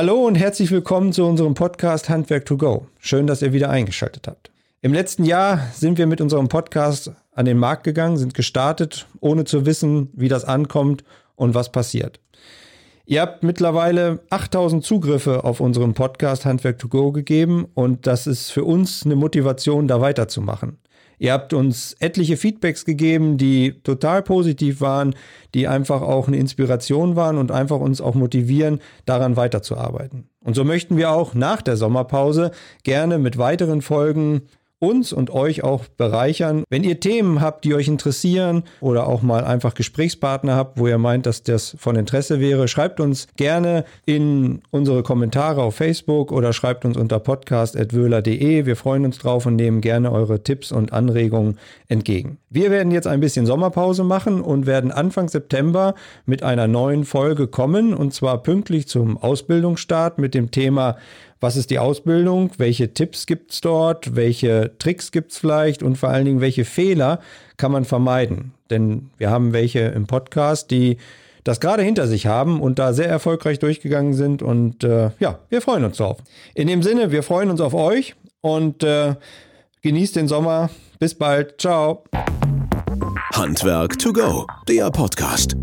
Hallo und herzlich willkommen zu unserem Podcast Handwerk to Go. Schön, dass ihr wieder eingeschaltet habt. Im letzten Jahr sind wir mit unserem Podcast an den Markt gegangen, sind gestartet, ohne zu wissen, wie das ankommt und was passiert. Ihr habt mittlerweile 8000 Zugriffe auf unseren Podcast Handwerk to Go gegeben und das ist für uns eine Motivation, da weiterzumachen. Ihr habt uns etliche Feedbacks gegeben, die total positiv waren, die einfach auch eine Inspiration waren und einfach uns auch motivieren, daran weiterzuarbeiten. Und so möchten wir auch nach der Sommerpause gerne mit weiteren Folgen uns und euch auch bereichern. Wenn ihr Themen habt, die euch interessieren oder auch mal einfach Gesprächspartner habt, wo ihr meint, dass das von Interesse wäre, schreibt uns gerne in unsere Kommentare auf Facebook oder schreibt uns unter podcast.wöhler.de. Wir freuen uns drauf und nehmen gerne eure Tipps und Anregungen entgegen. Wir werden jetzt ein bisschen Sommerpause machen und werden Anfang September mit einer neuen Folge kommen und zwar pünktlich zum Ausbildungsstart mit dem Thema was ist die Ausbildung, welche Tipps gibt es dort, welche Tricks gibt es vielleicht und vor allen Dingen, welche Fehler kann man vermeiden. Denn wir haben welche im Podcast, die das gerade hinter sich haben und da sehr erfolgreich durchgegangen sind. Und äh, ja, wir freuen uns drauf. In dem Sinne, wir freuen uns auf euch und äh, genießt den Sommer. Bis bald. Ciao. Handwerk to go, der Podcast.